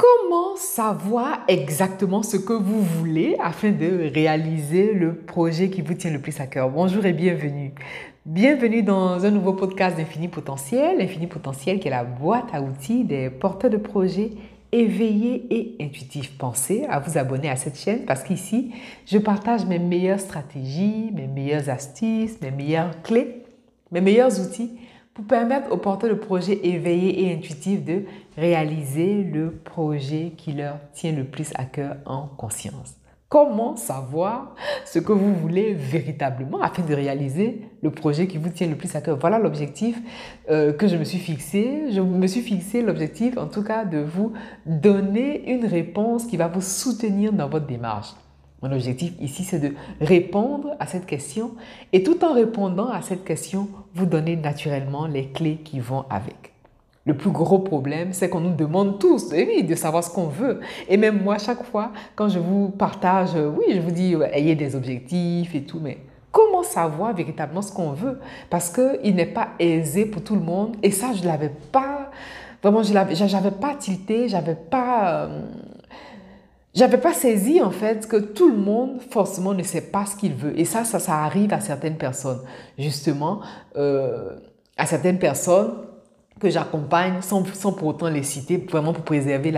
Comment savoir exactement ce que vous voulez afin de réaliser le projet qui vous tient le plus à cœur? Bonjour et bienvenue. Bienvenue dans un nouveau podcast d'Infini Potentiel. Infini Potentiel qui est la boîte à outils des porteurs de projets éveillés et intuitifs. Pensez à vous abonner à cette chaîne parce qu'ici, je partage mes meilleures stratégies, mes meilleures astuces, mes meilleures clés, mes meilleurs outils pour permettre aux porteurs de projets éveillés et intuitifs de réaliser le projet qui leur tient le plus à cœur en conscience. Comment savoir ce que vous voulez véritablement afin de réaliser le projet qui vous tient le plus à cœur? Voilà l'objectif euh, que je me suis fixé. Je me suis fixé l'objectif, en tout cas, de vous donner une réponse qui va vous soutenir dans votre démarche. Mon objectif ici, c'est de répondre à cette question et tout en répondant à cette question, vous donner naturellement les clés qui vont avec. Le plus gros problème, c'est qu'on nous demande tous, oui, de savoir ce qu'on veut. Et même moi, chaque fois, quand je vous partage, oui, je vous dis, ayez des objectifs et tout, mais comment savoir véritablement ce qu'on veut? Parce qu'il n'est pas aisé pour tout le monde. Et ça, je ne l'avais pas, vraiment, je n'avais pas tilté, pas... Euh, j'avais pas saisi en fait que tout le monde forcément ne sait pas ce qu'il veut. Et ça, ça, ça arrive à certaines personnes. Justement, euh, à certaines personnes que j'accompagne sans, sans, pour autant les citer, vraiment pour préserver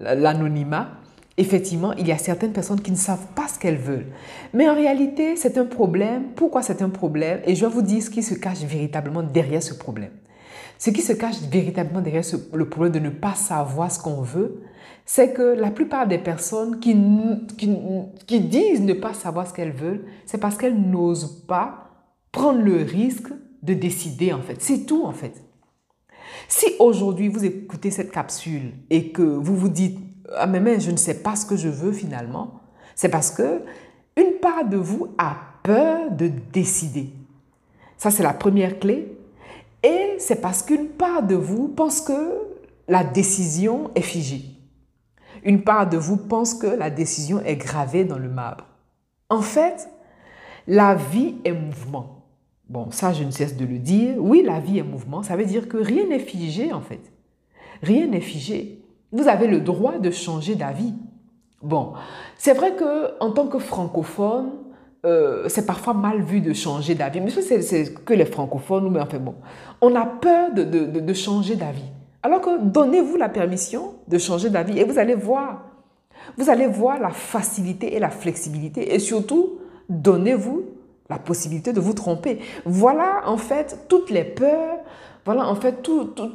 l'anonymat. La, Effectivement, il y a certaines personnes qui ne savent pas ce qu'elles veulent. Mais en réalité, c'est un problème. Pourquoi c'est un problème? Et je vais vous dire ce qui se cache véritablement derrière ce problème. Ce qui se cache véritablement derrière le problème de ne pas savoir ce qu'on veut, c'est que la plupart des personnes qui, disent ne pas savoir ce qu'elles veulent, c'est parce qu'elles n'osent pas prendre le risque de décider en fait. C'est tout en fait. Si aujourd'hui vous écoutez cette capsule et que vous vous dites ah mais, mais je ne sais pas ce que je veux finalement, c'est parce que une part de vous a peur de décider. Ça c'est la première clé et c'est parce qu'une part de vous pense que la décision est figée. Une part de vous pense que la décision est gravée dans le marbre. En fait, la vie est mouvement. Bon, ça, je ne cesse de le dire. Oui, la vie est mouvement. Ça veut dire que rien n'est figé, en fait. Rien n'est figé. Vous avez le droit de changer d'avis. Bon, c'est vrai que en tant que francophone, euh, c'est parfois mal vu de changer d'avis. Mais c'est que les francophones, mais enfin bon, on a peur de, changer d'avis. Alors que donnez-vous la permission de changer d'avis et vous allez voir. Vous allez voir la facilité et la flexibilité et surtout, donnez-vous la possibilité de vous tromper. Voilà en fait toutes les peurs, voilà en fait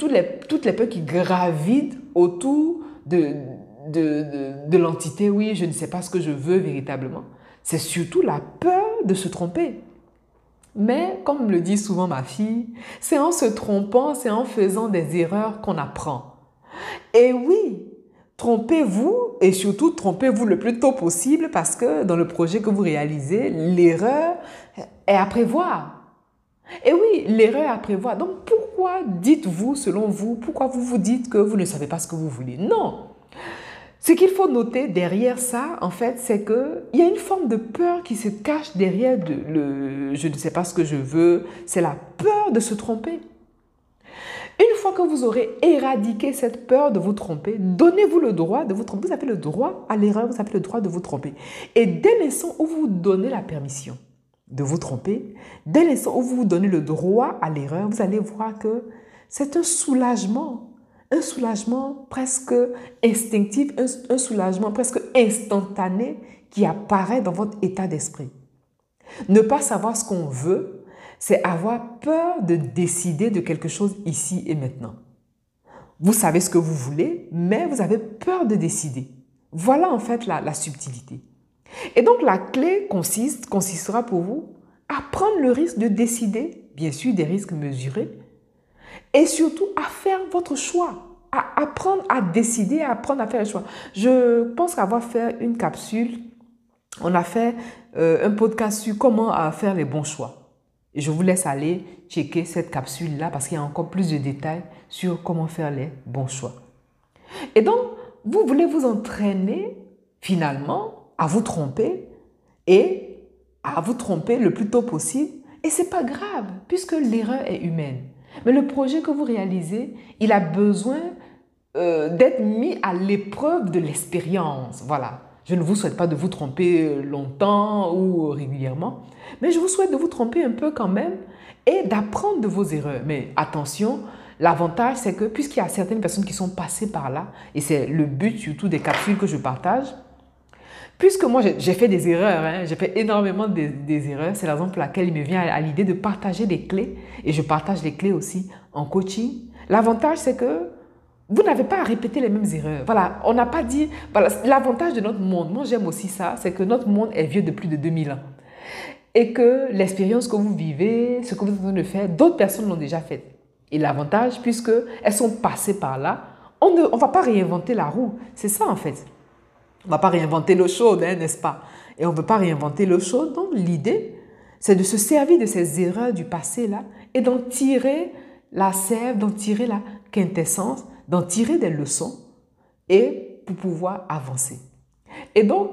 les, toutes les peurs qui gravitent autour de, de l'entité. Oui, je ne sais pas ce que je veux véritablement. C'est surtout la peur de se tromper. Mais, comme le dit souvent ma fille, c'est en se trompant, c'est en faisant des erreurs qu'on apprend. Et oui, trompez-vous et surtout trompez-vous le plus tôt possible parce que dans le projet que vous réalisez, l'erreur est à prévoir. Et oui, l'erreur est à prévoir. Donc pourquoi dites-vous, selon vous, pourquoi vous vous dites que vous ne savez pas ce que vous voulez? Non. Ce qu'il faut noter derrière ça, en fait, c'est qu'il y a une forme de peur qui se cache derrière le je ne sais pas ce que je veux. C'est la peur de se tromper. Une fois que vous aurez éradiqué cette peur de vous tromper, donnez-vous le droit de vous tromper. Vous avez le droit à l'erreur, vous avez le droit de vous tromper. Et dès l'instant où vous donnez la permission de vous tromper, dès l'instant où vous vous donnez le droit à l'erreur, vous allez voir que c'est un soulagement un soulagement presque instinctif, un, soulagement presque instantané qui apparaît dans votre état d'esprit. Ne pas savoir ce qu'on veut, c'est avoir peur de décider de quelque chose ici et maintenant. Vous savez ce que vous voulez, mais vous avez peur de décider. Voilà en fait la, la subtilité. Et donc la clé consiste, consistera pour vous à prendre le risque de décider, bien sûr des risques mesurés, et surtout à faire votre choix, à apprendre à décider, à apprendre à faire le choix. Je pense qu'avoir fait une capsule, on a fait euh, un podcast sur comment faire les bons choix. Je vous laisse aller checker cette capsule-là parce qu'il y a encore plus de détails sur comment faire les bons choix. Et donc, vous voulez vous entraîner finalement à vous tromper et à vous tromper le plus tôt possible. Et c'est pas grave puisque l'erreur est humaine. Mais le projet que vous réalisez, il a besoin euh, d'être mis à l'épreuve de l'expérience. Voilà. Je ne vous souhaite pas de vous tromper longtemps ou régulièrement, mais je vous souhaite de vous tromper un peu quand même et d'apprendre de vos erreurs. Mais attention, l'avantage c'est que puisqu'il y a certaines personnes qui sont passées par là, et c'est le but surtout des capsules que je partage, Puisque moi, j'ai fait des erreurs, hein, j'ai fait énormément des, erreurs, c'est la raison pour laquelle il me vient à, l'idée de partager des clés, et je partage les clés aussi en coaching. L'avantage, c'est que vous n'avez pas à répéter les mêmes erreurs. Voilà, on n'a pas dit... L'avantage de notre monde, moi j'aime aussi ça, c'est que notre monde est vieux de plus de 2000 ans. Et que l'expérience que vous vivez, ce que vous êtes en train de faire, d'autres personnes l'ont déjà fait. Et l'avantage, puisqu'elles sont passées par là, on ne on va pas réinventer la roue. C'est ça en fait. On ne va pas réinventer l'eau chaude, hein, n'est-ce pas? Et on ne veut pas réinventer l'eau chaude. Donc l'idée, c'est de se servir de ces erreurs du passé-là et d'en tirer la sève, d'en tirer la quintessence, d'en tirer des leçons et pour pouvoir avancer. Et donc,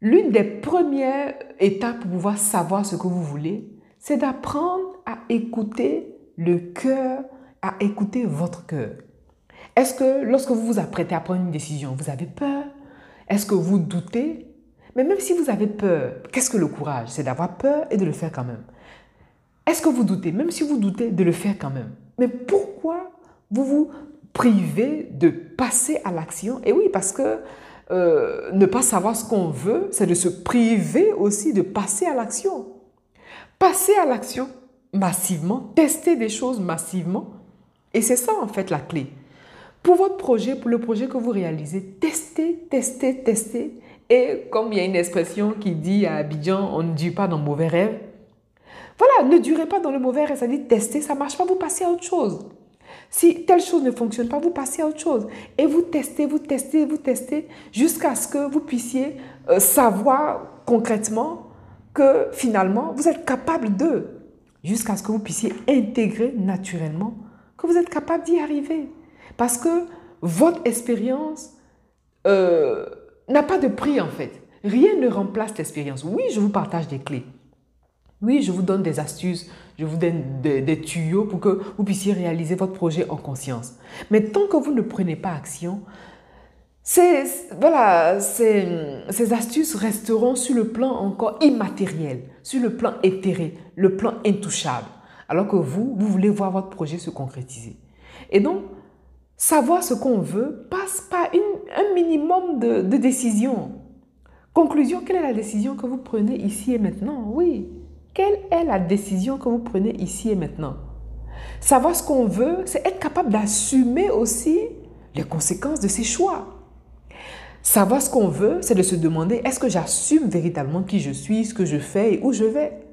l'une des premières étapes pour pouvoir savoir ce que vous voulez, c'est d'apprendre à écouter le cœur, à écouter votre cœur. Est-ce que lorsque vous vous apprêtez à prendre une décision, vous avez peur? Est-ce que vous doutez? Mais même si vous avez peur, qu'est-ce que le courage? C'est d'avoir peur et de le faire quand même. Est-ce que vous doutez? Même si vous doutez, de le faire quand même. Mais pourquoi vous vous privez de passer à l'action? Et oui, parce que euh, ne pas savoir ce qu'on veut, c'est de se priver aussi de passer à l'action. Passer à l'action massivement, tester des choses massivement. Et c'est ça en fait la clé. Pour votre projet, pour le projet que vous réalisez, testez, testez, testez. Et comme il y a une expression qui dit à Abidjan, on ne dure pas dans le mauvais rêve. Voilà, ne durez pas dans le mauvais rêve, ça dit tester, ça marche pas, vous passez à autre chose. Si telle chose ne fonctionne pas, vous passez à autre chose. Et vous testez, vous testez, vous testez, jusqu'à ce que vous puissiez euh, savoir concrètement que finalement, vous êtes capable de, jusqu'à ce que vous puissiez intégrer naturellement que vous êtes capable d'y arriver. Parce que votre expérience euh, n'a pas de prix en fait. Rien ne remplace l'expérience. Oui, je vous partage des clés. Oui, je vous donne des astuces, je vous donne des, tuyaux pour que vous puissiez réaliser votre projet en conscience. Mais tant que vous ne prenez pas action, ces, voilà, ces, astuces resteront sur le plan encore immatériel, sur le plan éthéré, le plan intouchable. Alors que vous, vous voulez voir votre projet se concrétiser. Et donc, Savoir ce qu'on veut passe par un minimum de, de décision. Conclusion, quelle est la décision que vous prenez ici et maintenant? Oui, quelle est la décision que vous prenez ici et maintenant? Savoir ce qu'on veut, c'est être capable d'assumer aussi les conséquences de ses choix. Savoir ce qu'on veut, c'est de se demander est-ce que j'assume véritablement qui je suis, ce que je fais et où je vais?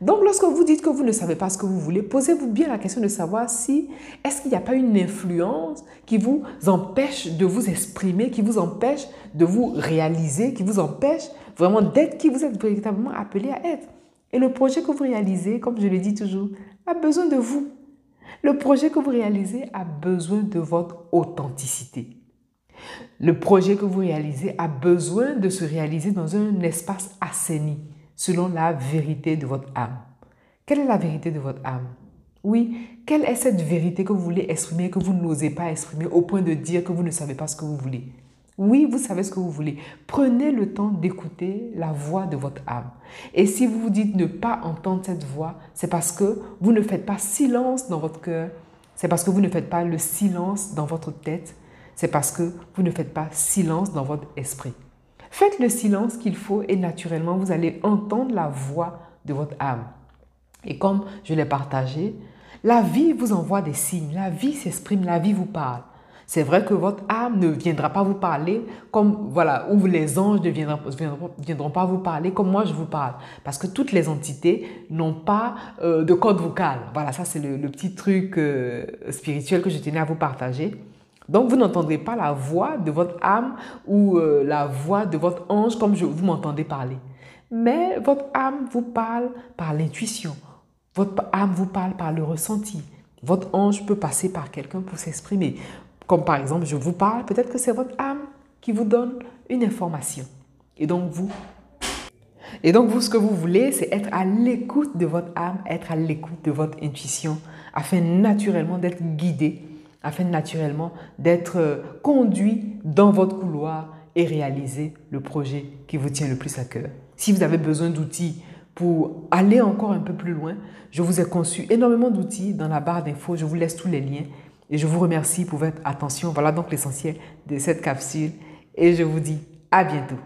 Donc, lorsque vous dites que vous ne savez pas ce que vous voulez, posez-vous bien la question de savoir si est-ce qu'il n'y a pas une influence qui vous empêche de vous exprimer, qui vous empêche de vous réaliser, qui vous empêche vraiment d'être qui vous êtes véritablement appelé à être. Et le projet que vous réalisez, comme je le dis toujours, a besoin de vous. Le projet que vous réalisez a besoin de votre authenticité. Le projet que vous réalisez a besoin de se réaliser dans un espace assaini selon la vérité de votre âme. Quelle est la vérité de votre âme? Oui, quelle est cette vérité que vous voulez exprimer, que vous n'osez pas exprimer au point de dire que vous ne savez pas ce que vous voulez? Oui, vous savez ce que vous voulez. Prenez le temps d'écouter la voix de votre âme. Et si vous vous dites ne pas entendre cette voix, c'est parce que vous ne faites pas silence dans votre cœur. C'est parce que vous ne faites pas le silence dans votre tête. C'est parce que vous ne faites pas silence dans votre esprit. Faites le silence qu'il faut et naturellement, vous allez entendre la voix de votre âme. Et comme je l'ai partagé, la vie vous envoie des signes, la vie s'exprime, la vie vous parle. C'est vrai que votre âme ne viendra pas vous parler comme, voilà, ou les anges ne viendront, pas vous parler comme moi je vous parle. Parce que toutes les entités n'ont pas euh, de code vocal. Voilà, ça c'est le, petit truc euh, spirituel que je tenais à vous partager. Donc vous n'entendrez pas la voix de votre âme ou euh, la voix de votre ange comme je, vous m'entendez parler. Mais votre âme vous parle par l'intuition. Votre âme vous parle par le ressenti. Votre ange peut passer par quelqu'un pour s'exprimer. Comme par exemple, je vous parle, peut-être que c'est votre âme qui vous donne une information. Et donc vous et donc, vous, ce que vous voulez, c'est être à l'écoute de votre âme, être à l'écoute de votre intuition, afin naturellement d'être guidé afin naturellement d'être euh, conduit dans votre couloir et réaliser le projet qui vous tient le plus à cœur. Si vous avez besoin d'outils pour aller encore un peu plus loin, je vous ai conçu énormément d'outils dans la barre d'infos. Je vous laisse tous les liens et je vous remercie pour votre attention. Voilà donc l'essentiel de cette capsule et je vous dis à bientôt.